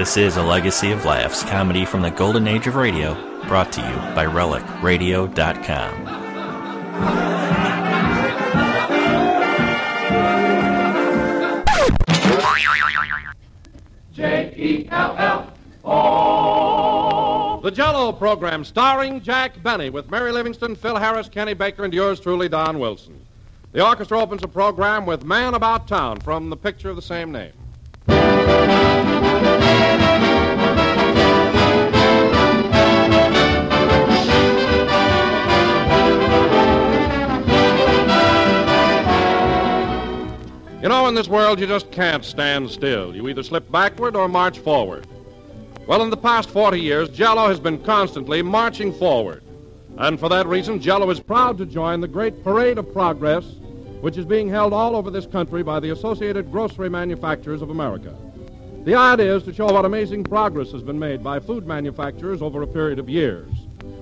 This is a legacy of laughs, comedy from the golden age of radio, brought to you by RelicRadio.com. J E L L O. The Jello program starring Jack Benny with Mary Livingstone, Phil Harris, Kenny Baker, and yours truly, Don Wilson. The orchestra opens the program with Man About Town from the picture of the same name. You know, in this world, you just can't stand still. You either slip backward or march forward. Well, in the past 40 years, Jello has been constantly marching forward. And for that reason, Jello is proud to join the great Parade of Progress, which is being held all over this country by the Associated Grocery Manufacturers of America. The idea is to show what amazing progress has been made by food manufacturers over a period of years.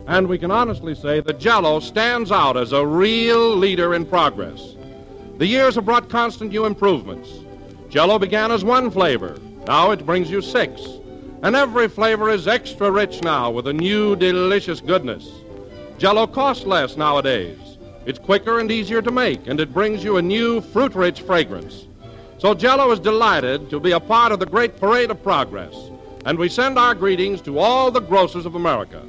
And we can honestly say that Jello stands out as a real leader in progress. The years have brought constant new improvements. Jello began as one flavor. Now it brings you six. And every flavor is extra rich now with a new delicious goodness. Jello costs less nowadays. It's quicker and easier to make, and it brings you a new fruit-rich fragrance. So Jello is delighted to be a part of the great parade of progress. And we send our greetings to all the grocers of America.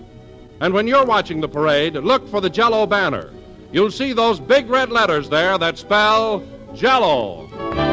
And when you're watching the parade, look for the Jello banner. You'll see those big red letters there that spell Jello.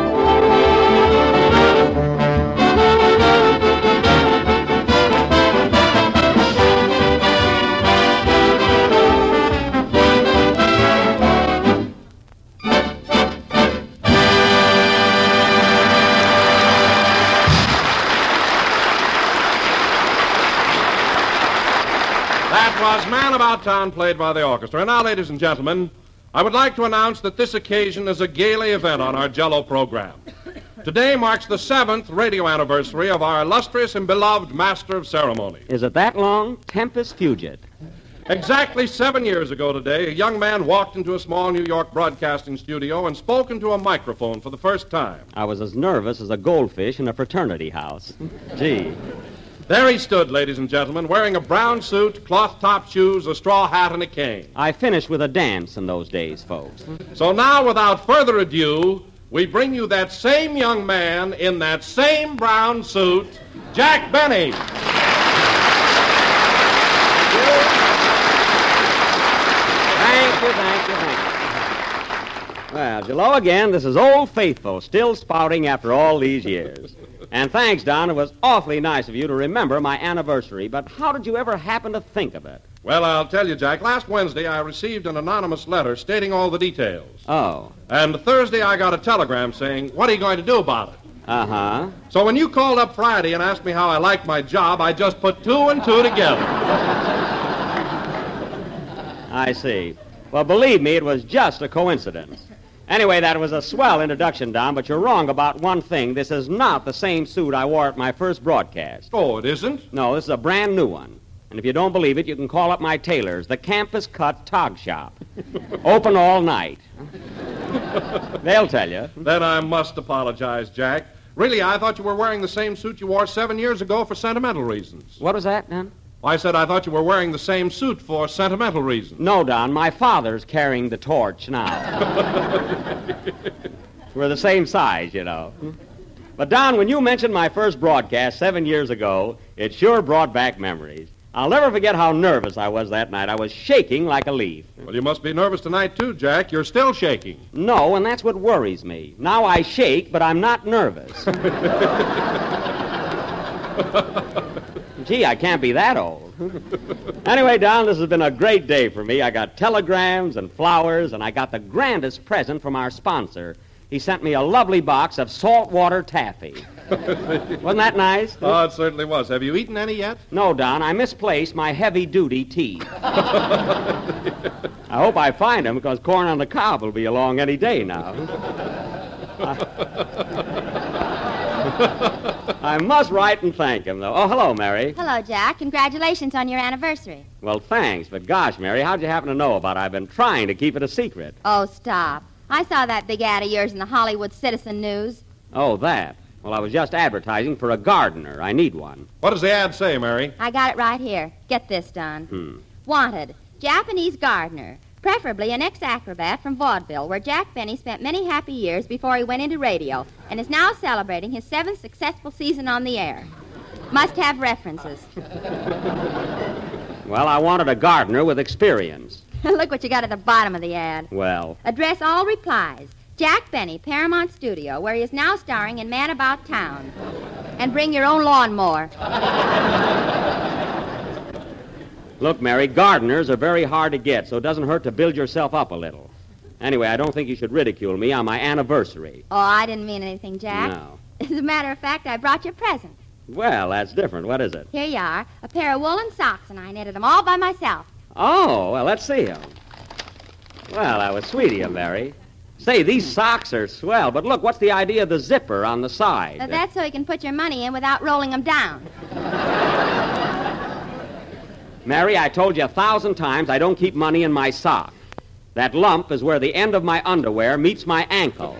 Town, played by the orchestra. And now, ladies and gentlemen, I would like to announce that this occasion is a gaily event on our Jello program. Today marks the seventh radio anniversary of our illustrious and beloved Master of Ceremony. Is it that long? Tempus fugit. Exactly seven years ago today, a young man walked into a small New York broadcasting studio and spoke into a microphone for the first time. I was as nervous as a goldfish in a fraternity house. Gee. There he stood, ladies and gentlemen, wearing a brown suit, cloth top shoes, a straw hat, and a cane. I finished with a dance in those days, folks. So now, without further ado, we bring you that same young man in that same brown suit, Jack Benny. Thank you, thank you, thank you. Well, hello again. This is Old Faithful, still spouting after all these years. And thanks, Don. It was awfully nice of you to remember my anniversary, but how did you ever happen to think of it? Well, I'll tell you, Jack. Last Wednesday, I received an anonymous letter stating all the details. Oh. And Thursday, I got a telegram saying, What are you going to do about it? Uh huh. So when you called up Friday and asked me how I liked my job, I just put two and two together. I see. Well, believe me, it was just a coincidence. Anyway, that was a swell introduction, Don, but you're wrong about one thing. This is not the same suit I wore at my first broadcast. Oh, it isn't? No, this is a brand new one. And if you don't believe it, you can call up my tailors, the Campus Cut Tog Shop. Open all night. They'll tell you. Then I must apologize, Jack. Really, I thought you were wearing the same suit you wore seven years ago for sentimental reasons. What was that, Don? I said I thought you were wearing the same suit for sentimental reasons. No, Don. My father's carrying the torch now. We're the same size, you know. But, Don, when you mentioned my first broadcast seven years ago, it sure brought back memories. I'll never forget how nervous I was that night. I was shaking like a leaf. Well, you must be nervous tonight, too, Jack. You're still shaking. No, and that's what worries me. Now I shake, but I'm not nervous. Gee, I can't be that old. anyway, Don, this has been a great day for me. I got telegrams and flowers, and I got the grandest present from our sponsor. He sent me a lovely box of saltwater taffy. Wasn't that nice? Oh, it certainly was. Have you eaten any yet? No, Don, I misplaced my heavy duty teeth. I hope I find them because corn on the cob will be along any day now. I must write and thank him, though. Oh, hello, Mary. Hello, Jack. Congratulations on your anniversary. Well, thanks, but gosh, Mary, how'd you happen to know about it? I've been trying to keep it a secret. Oh, stop. I saw that big ad of yours in the Hollywood Citizen News. Oh, that. Well, I was just advertising for a gardener. I need one. What does the ad say, Mary? I got it right here. Get this done. Hmm. Wanted. Japanese gardener. Preferably an ex-acrobat from vaudeville, where Jack Benny spent many happy years before he went into radio, and is now celebrating his seventh successful season on the air. Must have references. Well, I wanted a gardener with experience. Look what you got at the bottom of the ad. Well, Address all replies. Jack Benny, Paramount Studio, where he is now starring in Man About Town. And bring your own lawnmower. look, Mary, gardeners are very hard to get, so it doesn't hurt to build yourself up a little. Anyway, I don't think you should ridicule me on my anniversary. Oh, I didn't mean anything, Jack. No. As a matter of fact, I brought you a present. Well, that's different. What is it? Here you are, a pair of woolen socks, and I knitted them all by myself. Oh, well, let's see 'em. Well, that was sweet of you, Mary. Say, these socks are swell, but look, what's the idea of the zipper on the side? Now, that's so you can put your money in without rolling them down. Mary, I told you a thousand times I don't keep money in my sock. That lump is where the end of my underwear meets my ankle.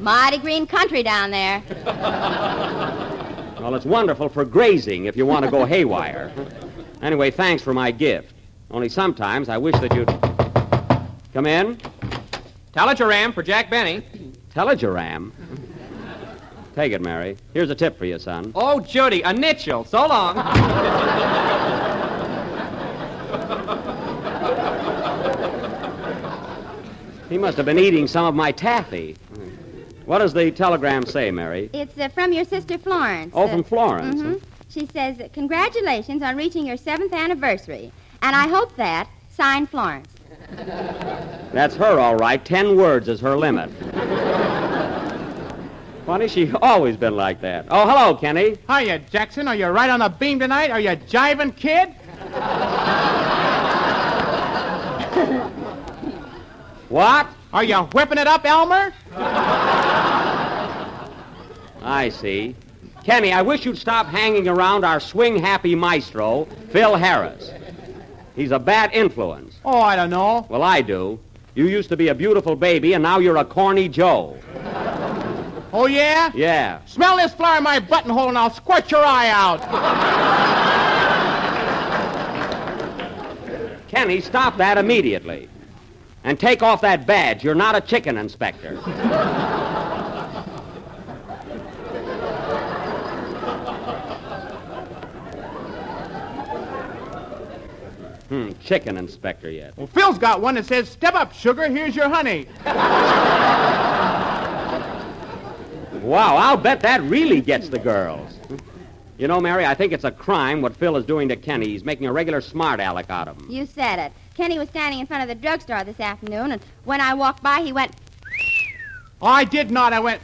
Mighty green country down there. Well, it's wonderful for grazing if you want to go haywire. Anyway, thanks for my gift. Only sometimes I wish that you'd. Come in. Telegram for Jack Benny. Telegram. Take it, Mary. Here's a tip for you, son. Oh, Judy, a nitchel. So long. He must have been eating some of my taffy. What does the telegram say, Mary? It's uh, from your sister Florence. Oh, from Florence. hmm She says, Congratulations on reaching your seventh anniversary. And I hope that, signed Florence. That's her, all right. Ten words is her limit. Funny, she's always been like that. Oh, hello, Kenny. Hiya, Jackson. Are you right on the beam tonight? Are you jiving, kid? What? Are you whipping it up, Elmer? I see. Kenny, I wish you'd stop hanging around our swing happy maestro, Phil Harris. He's a bad influence. Oh, I don't know. Well, I do. You used to be a beautiful baby, and now you're a corny Joe. Oh, yeah? Yeah. Smell this flower in my buttonhole and I'll squirt your eye out. Kenny, stop that immediately. And take off that badge. You're not a chicken inspector. Hmm, chicken inspector yet. Well, Phil's got one that says, Step up, sugar, here's your honey. Wow, I'll bet that really gets the girls. You know, Mary, I think it's a crime what Phil is doing to Kenny. He's making a regular smart aleck out of him. You said it. Kenny was standing in front of the drugstore this afternoon, and when I walked by, he went, Oh, I did not. I went,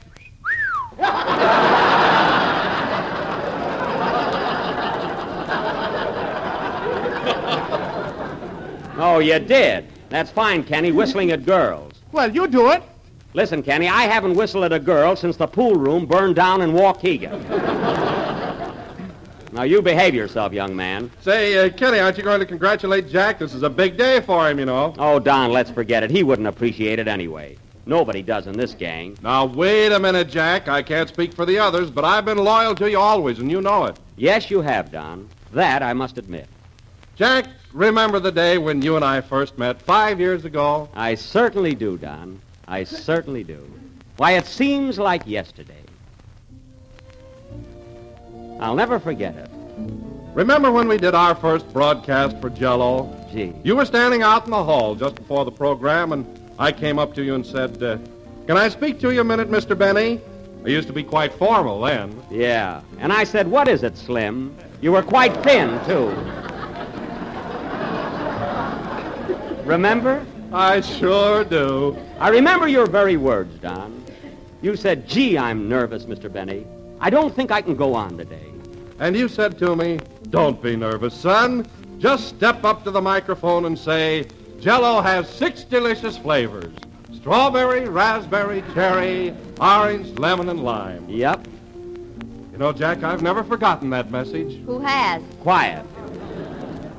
Oh, you did? That's fine, Kenny, whistling at girls. Well, you do it. Listen, Kenny, I haven't whistled at a girl since the pool room burned down in Waukegan. now, you behave yourself, young man. Say, uh, Kenny, aren't you going to congratulate Jack? This is a big day for him, you know. Oh, Don, let's forget it. He wouldn't appreciate it anyway. Nobody does in this gang. Now, wait a minute, Jack. I can't speak for the others, but I've been loyal to you always, and you know it. Yes, you have, Don. That I must admit. Jack, remember the day when you and I first met five years ago? I certainly do, Don. I certainly do. Why, it seems like yesterday. I'll never forget it. Remember when we did our first broadcast for Jello? Gee. You were standing out in the hall just before the program, and I came up to you and said, uh, Can I speak to you a minute, Mr. Benny? I used to be quite formal then. Yeah. And I said, What is it, Slim? You were quite thin, too. Remember? I sure do. I remember your very words, Don. You said, Gee, I'm nervous, Mr. Benny. I don't think I can go on today. And you said to me, Don't be nervous, son. Just step up to the microphone and say, Jello has six delicious flavors strawberry, raspberry, cherry, orange, lemon, and lime. Yep. You know, Jack, I've never forgotten that message. Who has? Quiet.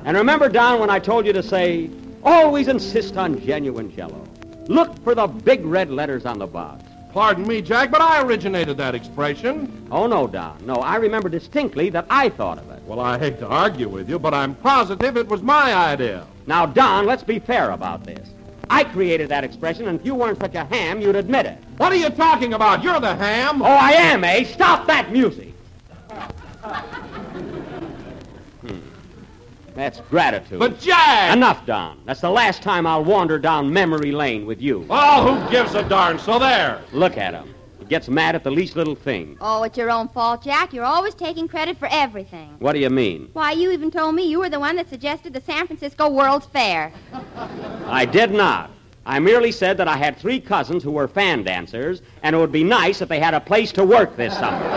And remember, Don, when I told you to say, always insist on genuine jello. Look for the big red letters on the box. Pardon me, Jack, but I originated that expression. Oh, no, Don. No, I remember distinctly that I thought of it. Well, I hate to argue with you, but I'm positive it was my idea. Now, Don, let's be fair about this. I created that expression, and if you weren't such a ham, you'd admit it. What are you talking about? You're the ham. Oh, I am, eh? Stop that music. That's gratitude. But, Jack! Enough, Don. That's the last time I'll wander down memory lane with you. Oh, who gives a darn? So there. Look at him. He gets mad at the least little thing. Oh, it's your own fault, Jack. You're always taking credit for everything. What do you mean? Why, you even told me you were the one that suggested the San Francisco World's Fair. I did not. I merely said that I had three cousins who were fan dancers, and it would be nice if they had a place to work this summer.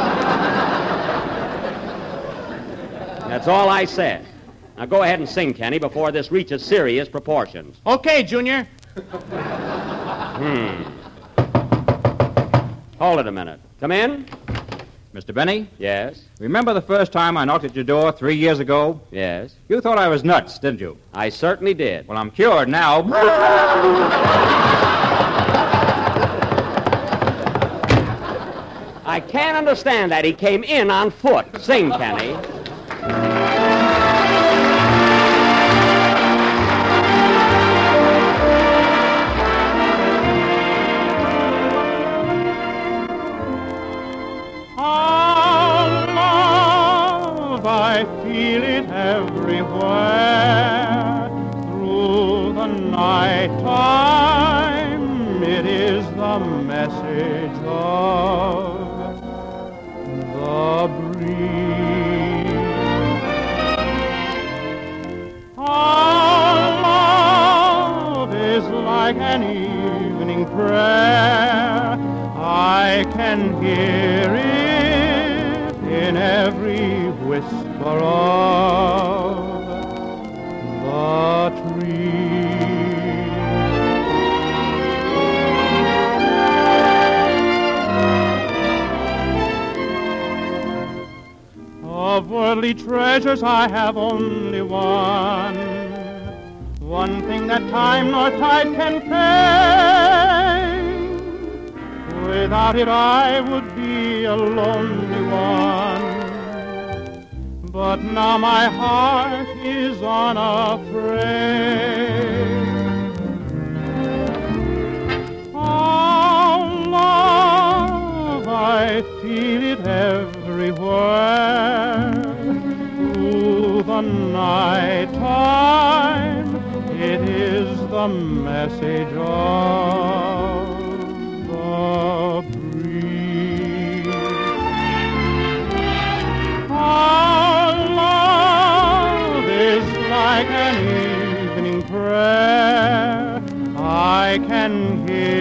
That's all I said. Now go ahead and sing, Kenny, before this reaches serious proportions. Okay, Junior. Hmm. Hold it a minute. Come in. Mr. Benny, Yes. remember the first time I knocked at your door three years ago? Yes. You thought I was nuts, didn't you? I certainly did. Well, I'm cured now. I can't understand that. He came in on foot. Sing, Kenny. Everywhere. Through the it is the message of the breeze. Our love is like an evening prayer. I can hear it in every whisper of worldly treasures I have only one. One thing that time nor tide can pay. Without it I would be a lonely one. But now my heart is unafraid. The night time, it is the message of the breeze. Our love is like an evening prayer. I can hear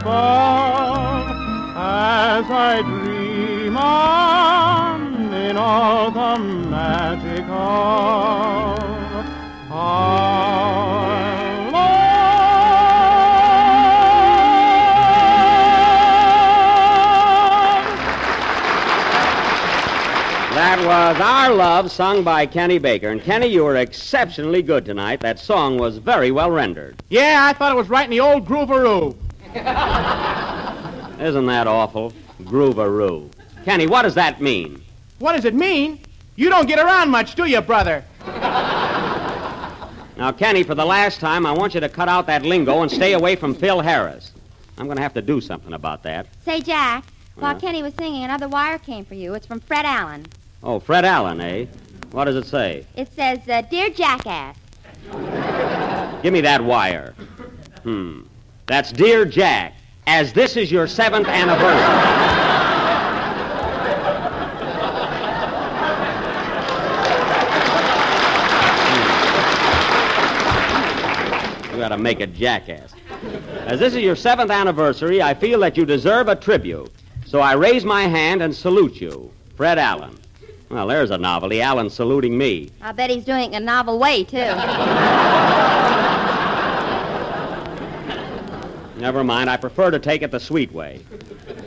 above as I dream on in all the magic of our. That was Our Love, sung by Kenny Baker. And Kenny, you were exceptionally good tonight. That song was very well rendered. Yeah, I thought it was right in the old groovaroo. Isn't that awful? Groovaroo. Kenny, what does that mean? What does it mean? You don't get around much, do you, brother? Now, Kenny, for the last time, I want you to cut out that lingo and stay away from Phil Harris. I'm going to have to do something about that. Say, Jack, while Yeah? Kenny was singing, another wire came for you. It's from Fred Allen. Oh, Fred Allen, eh? What does it say? It says, uh, Dear Jackass. Give me that wire. Hmm. That's Dear Jack, as this is your seventh anniversary. Hmm. You gotta make a jackass. As this is your seventh anniversary, I feel that you deserve a tribute. So I raise my hand and salute you, Fred Allen. Well, there's a novelty. Allen saluting me. I bet he's doing it in a novel way, too. Never mind, I prefer to take it the sweet way.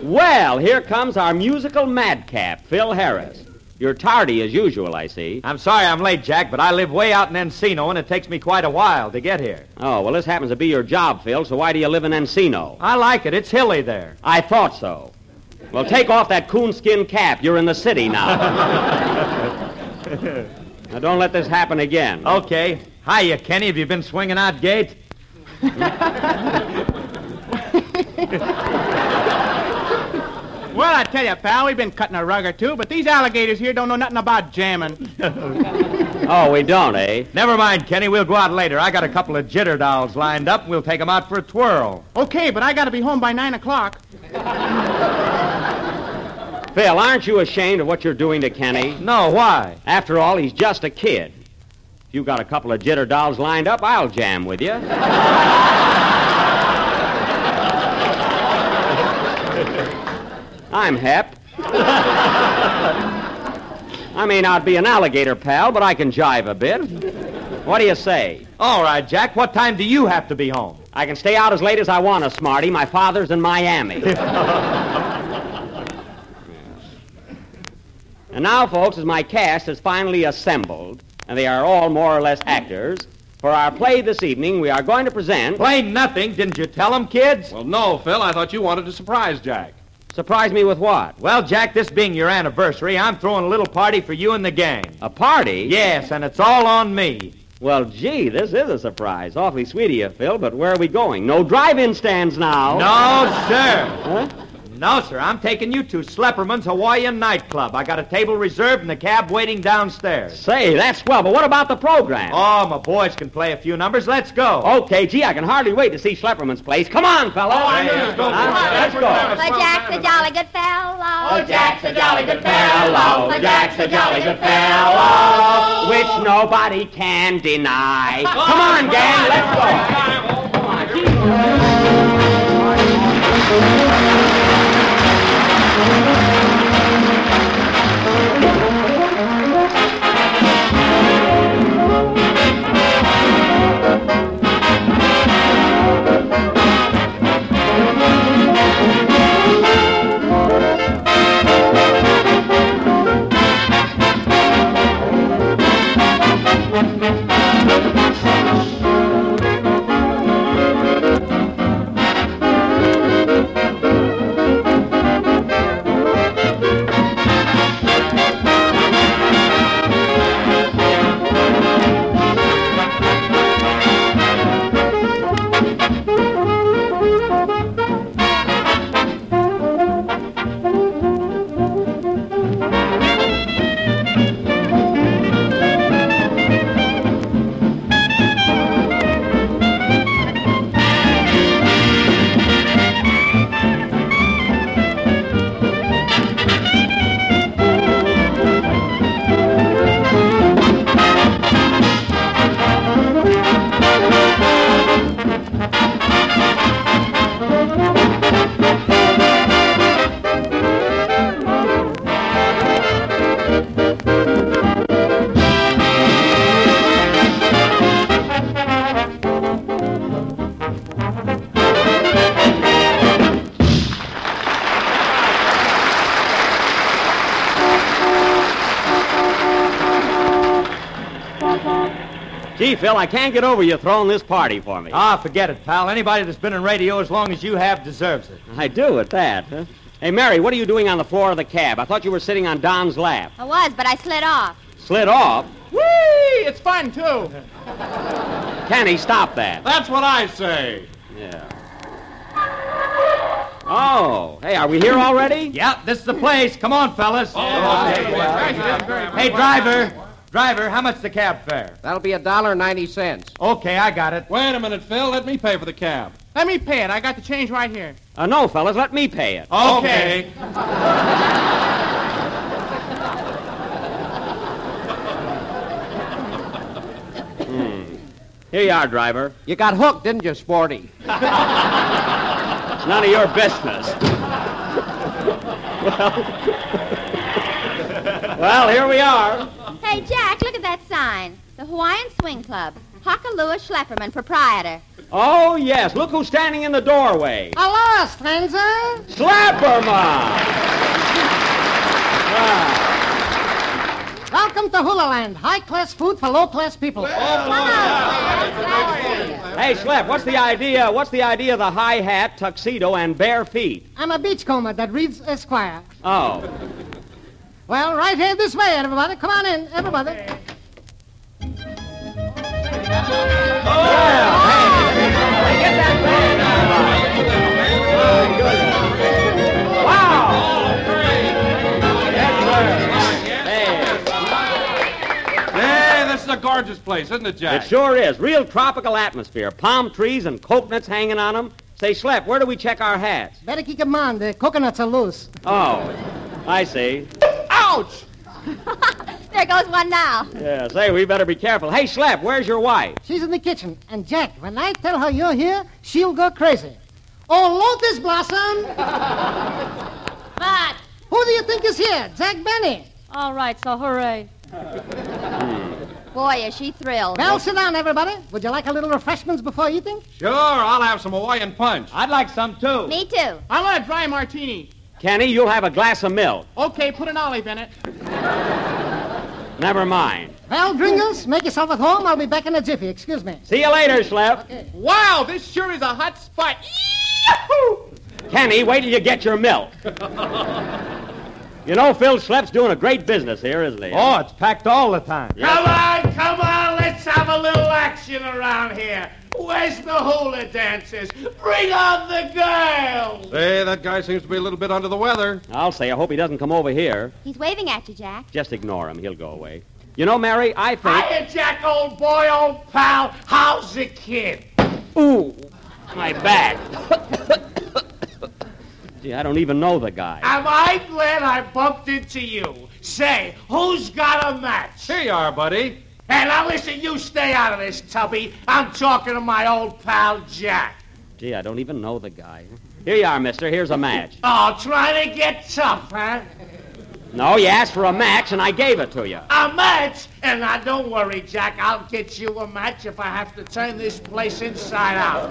Well, here comes our musical madcap, Phil Harris. You're tardy as usual, I see. I'm sorry I'm late, Jack, but I live way out in Encino, and it takes me quite a while to get here. Oh, well, this happens to be your job, Phil, so why do you live in Encino? I like it. It's hilly there. I thought so. Well, take off that coonskin cap. You're in the city now. now, don't let this happen again. Okay. Hiya, Kenny. Have you been swinging out gate? Well, I tell you, pal, we've been cutting a rug or two, but these alligators here don't know nothing about jamming. Oh, we don't, eh? Never mind, Kenny. We'll go out later. I got a couple of jitter dolls lined up, we'll take 'em out for a twirl. Okay, but I gotta be home by nine o'clock. Phil, aren't you ashamed of what you're doing to Kenny? No, why? After all, he's just a kid. If you got a couple of jitter dolls lined up, I'll jam with you. I'm Hep. I may not be an alligator pal, but I can jive a bit. What do you say? All right, Jack. What time do you have to be home? I can stay out as late as I want to, Smarty. My father's in Miami. and now, folks, as my cast is finally assembled, and they are all more or less actors, for our play this evening, we are going to present. Play nothing. Didn't you tell 'em, kids? Well, no, Phil. I thought you wanted to surprise Jack. Surprise me with what? Well, Jack, this being your anniversary, I'm throwing a little party for you and the gang. A party? Yes, and it's all on me. Well, gee, this is a surprise. Awfully sweet of you, Phil, but where are we going? No drive-in stands now. No, sir. Huh? No, sir. I'm taking you to Schlepperman's Hawaiian nightclub. I got a table reserved and the cab waiting downstairs. Say, that's swell, but what about the program? Oh, my boys can play a few numbers. Let's go. Okay, gee, I can hardly wait to see Schlepperman's place. Come on, fella. Oh, I know. Let's go. Huh? Let's go. But Jack's a jolly good fellow. Oh, Jack's a jolly good fellow. Oh, Jack's a jolly good fellow. Which nobody can deny. Come on, gang, let's go. Come on, Phil, I can't get over you throwing this party for me. Ah, forget it, pal. Anybody that's been in radio as long as you have deserves it. I do at that. Huh? Hey, Mary, what are you doing on the floor of the cab? I thought you were sitting on Don's lap. I was, but I slid off. Slid off? Whee! It's fun, too. Kenny, stop that. That's what I say. Yeah. Oh, hey, are we here already? Yep, this is the place. Come on, fellas. Hey, driver. Driver, how much the cab fare? That'll be a dollar ninety cents. Okay, I got it. Wait a minute, Phil. Let me pay for the cab. Let me pay it. I got the change right here. Uh, no, fellas, let me pay it. Okay. Here you are, driver. You got hooked, didn't you, Sporty? It's none of your business. well, well, here we are. Hey, Jack, look at that sign. The Hawaiian Swing Club. Hockalua Schlepperman, proprietor. Oh, yes. Look who's standing in the doorway. Hello, stranger. Schlepperman! Ah, Welcome to Hula Land. High-class food for low-class people. Hey, Slap, what's the idea? What's the idea of the high hat, tuxedo, and bare feet? I'm a beachcomber that reads Esquire. Oh. Well, right here this way, everybody. Come on in, everybody. Hey, this is a gorgeous place, isn't it, Jack? It sure is. Real tropical atmosphere. Palm trees and coconuts hanging on them. Say, Slap, where do we check our hats? Better keep them on. The coconuts are loose. Oh, I see. Ouch! There goes one now. Yeah, say, we better be careful. Hey, Slap, where's your wife? She's in the kitchen. And, Jack, when I tell her you're here, she'll go crazy. Oh, Lotus Blossom! But, Who do you think is here? Jack Benny. all right, so hooray. Boy, is she thrilled. Well, sit down, everybody. Would you like a little refreshments before eating? Sure, I'll have some Hawaiian punch. I'd like some, too. Me too. I want a dry martini. Kenny, you'll have a glass of milk. Okay, put an olive in it. Never mind. Well, Gringles, make yourself at home. I'll be back in a jiffy. Excuse me. See you later, Slap. Wow, this sure is a hot spot. Yahoo! Kenny, wait till you get your milk. you know, Phil Schlepp's doing a great business here, isn't he? Oh, it's packed all the time. Come on, come on, let's have a little action around here. Where's the hula dancers? Bring on the girls! Hey, that guy seems to be a little bit under the weather. I'll say, I hope he doesn't come over here. He's waving at you, Jack. Just ignore him. He'll go away. You know, Mary, I think. Hiya, Jack, old boy, old pal. How's the kid? Ooh, my back. Gee, I don't even know the guy. Am I glad I bumped into you? Say, who's got a match? Here you are, buddy. Hey, now listen, you stay out of this, Tubby. I'm talking to my old pal, Jack. Gee, I don't even know the guy. Here you are, mister. Here's a match. Oh, trying to get tough, huh? No, you asked for a match, and I gave it to you. A match? And now don't worry, Jack. I'll get you a match if I have to turn this place inside out.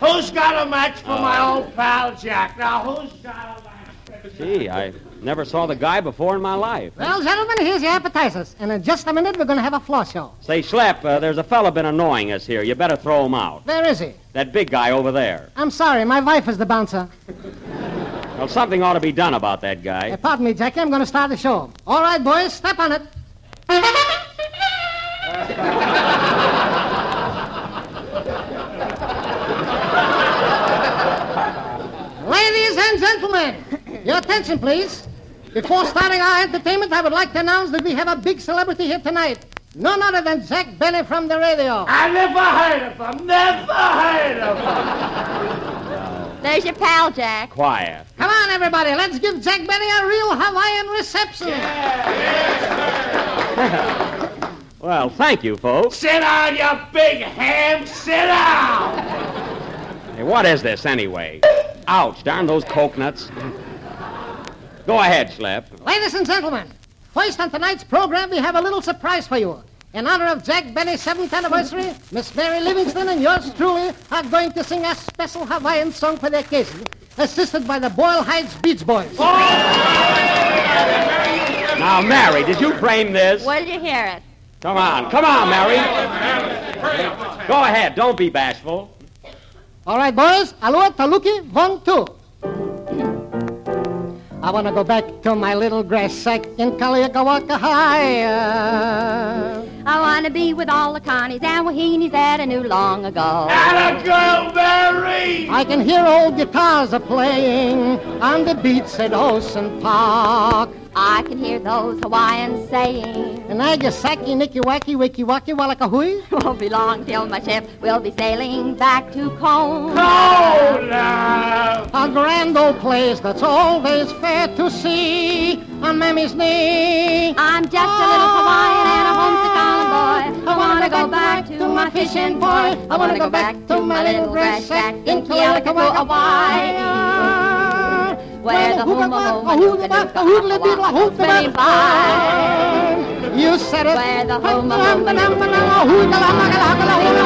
Who's got a match for my uh, old pal, Jack? Now, who's got a match? Gee, I never saw the guy before in my life. Well, gentlemen, here's your appetizers. And in just a minute, we're going to have a floor show. Say, Schlepp, uh, there's a fella been annoying us here. You better throw him out. Where is he? That big guy over there. I'm sorry, my wife is the bouncer. Well, something ought to be done about that guy. pardon me, Jackie, I'm going to start the show. All right, boys, step on it. Ladies and gentlemen, your attention, please. Before starting our entertainment, I would like to announce that we have a big celebrity here tonight. None other than Jack Benny from the radio. I never heard of him. Never heard of him. There's your pal, Jack. Quiet. Come on, everybody, let's give Jack Benny a real Hawaiian reception. Yeah. Well, thank you, folks. Sit down, you big ham. Sit down. Hey, what is this, anyway? Ouch, darn those coconuts. Go ahead, Slap. Ladies and gentlemen, first on tonight's program, we have a little surprise for you. In honor of Jack Benny's seventh anniversary, Miss Mary Livingstone and yours truly are going to sing a special Hawaiian song for the occasion, assisted by the Boyle Heights Beach Boys. Now, Mary, did you frame this? Where did you hear it? Come on, come on, Mary. Go ahead, don't be bashful. All right, boys, Aloha, taluki, one, two. I want to go back to my little grass sack in Kaliakawaka High. I want to be with all the Kanes and Wahines that I knew long ago. And a girl, Mary. I can hear old guitars a playing on the beach at Ocean Park. I can hear those Hawaiians saying, Nagasaki, Nikiwaki, Wikiwaki, Walakahui. Won't be long till my ship will be sailing back to Kona. Oh, now. A grand old place that's always fair to see. on Mammy's knee. I'm just a little Hawaiian and a homesick island boy. I wanna go back to my fishing boy. I wanna go back to my little grass shack in Kealakekua, Hawaii. Where the huma huma nooka nooka spinning by. You said it. Where the huma huma nooka spinning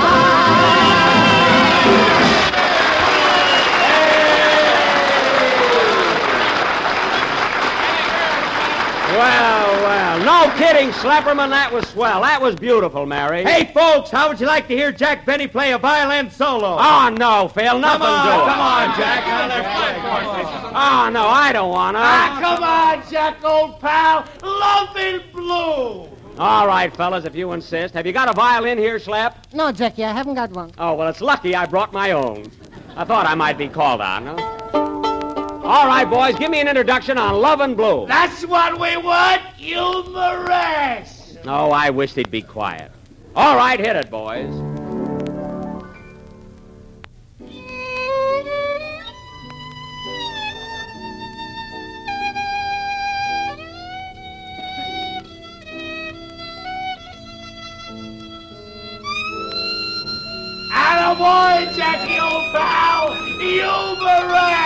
Well, well. No kidding, Schlepperman. That was swell. That was beautiful, Mary. Hey, folks, how would you like to hear Jack Benny play a violin solo? Oh, no, Phil. Nothing come on, come on, Jack. Now. Oh, no, I don't want to. Ah, come on, Jack, old pal. Love in Bloom. All right, fellas, if you insist. Have you got a violin here, Slap? No, Jackie, I haven't got one. Oh, well, it's lucky I brought my own. I thought I might be called on, huh? All right, boys, give me an introduction on Love in Bloom. That's what we want, humorous. Oh, I wish they'd be quiet. All right, hit it, boys. Attaboy, Jackie, old pal. Humorous.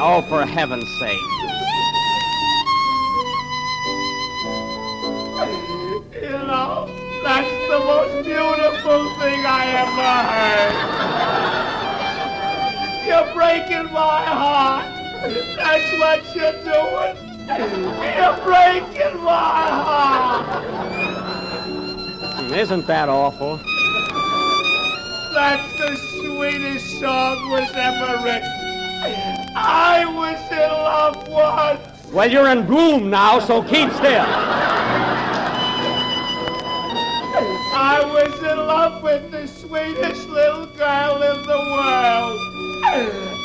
Oh, for heaven's sake. You know, that's the most beautiful thing I ever heard. You're breaking my heart. That's what you're doing. You're breaking my heart. Isn't that awful? That's the sweetest song was ever written. I was in love once. Well, you're in bloom now, so keep still. I was in love with the sweetest little girl in the world.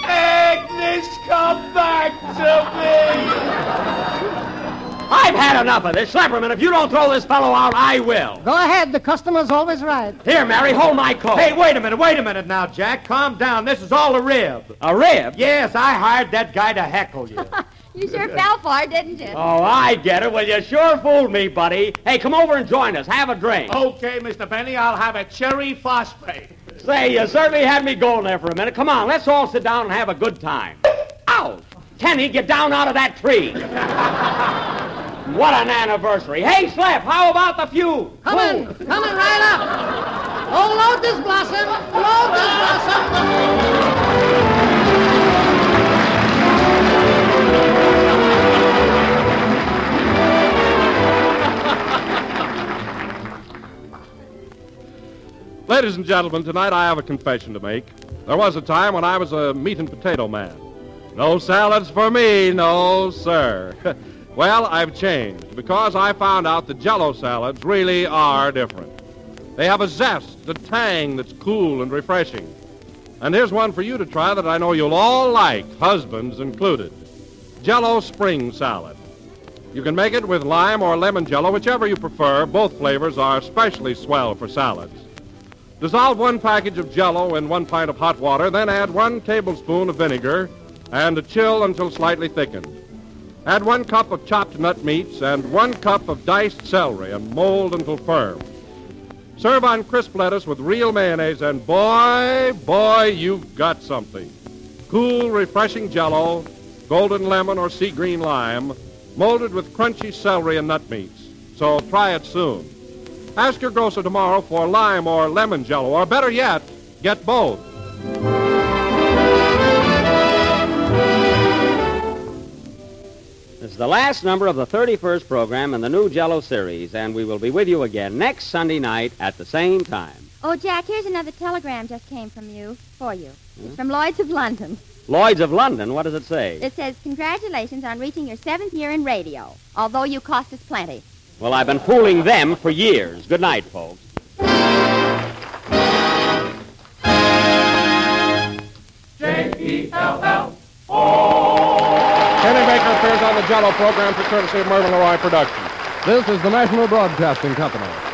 Agnes, come back to me. I've had enough of this. Schlepperman, if you don't throw this fellow out, I will. Go ahead, the customer's always right. Here, Mary, hold my coat. Hey, wait a minute, wait a minute now, Jack. Calm down. This is all a rib. A rib? Yes, I hired that guy to heckle you. You sure fell for it, didn't you? Oh, I get it. Well, you sure fooled me, buddy. Hey, come over and join us. Have a drink. Okay, Mr. Benny, I'll have a cherry phosphate. Say, you certainly had me going there for a minute. Come on, let's all sit down and have a good time. Ow! Kenny, get down out of that tree. what an anniversary. Hey, Slap, how about the few? Coming, coming right up. Oh, Lotus Blossom. Load this blossom. Ladies and gentlemen, tonight I have a confession to make. There was a time when I was a meat and potato man. No salads for me, no, sir. well, I've changed because I found out the jello salads really are different. They have a zest, a tang that's cool and refreshing. And here's one for you to try that I know you'll all like, husbands included. Jello spring salad. You can make it with lime or lemon jello, whichever you prefer. Both flavors are especially swell for salads. Dissolve one package of jello in one pint of hot water, then add one tablespoon of vinegar and chill until slightly thickened. Add one cup of chopped nut meats and one cup of diced celery and mold until firm. Serve on crisp lettuce with real mayonnaise, and boy, boy, you've got something. Cool, refreshing jello, golden lemon or sea green lime, molded with crunchy celery and nut meats. So try it soon. Ask your grocer tomorrow for lime or lemon jello, or better yet, get both. Is the last number of the 31st program in the new Jello series, and we will be with you again next Sunday night at the same time. Oh, Jack, here's another telegram just came from you, for you. It's hmm? from Lloyd's of London. Lloyd's of London, what does it say? It says, Congratulations on reaching your seventh year in radio, although you cost us plenty. Well, I've been fooling them for years. Good night, folks. Kenny Baker appears on the Jello program for courtesy of Mervyn LeRoy Productions. This is the National Broadcasting Company.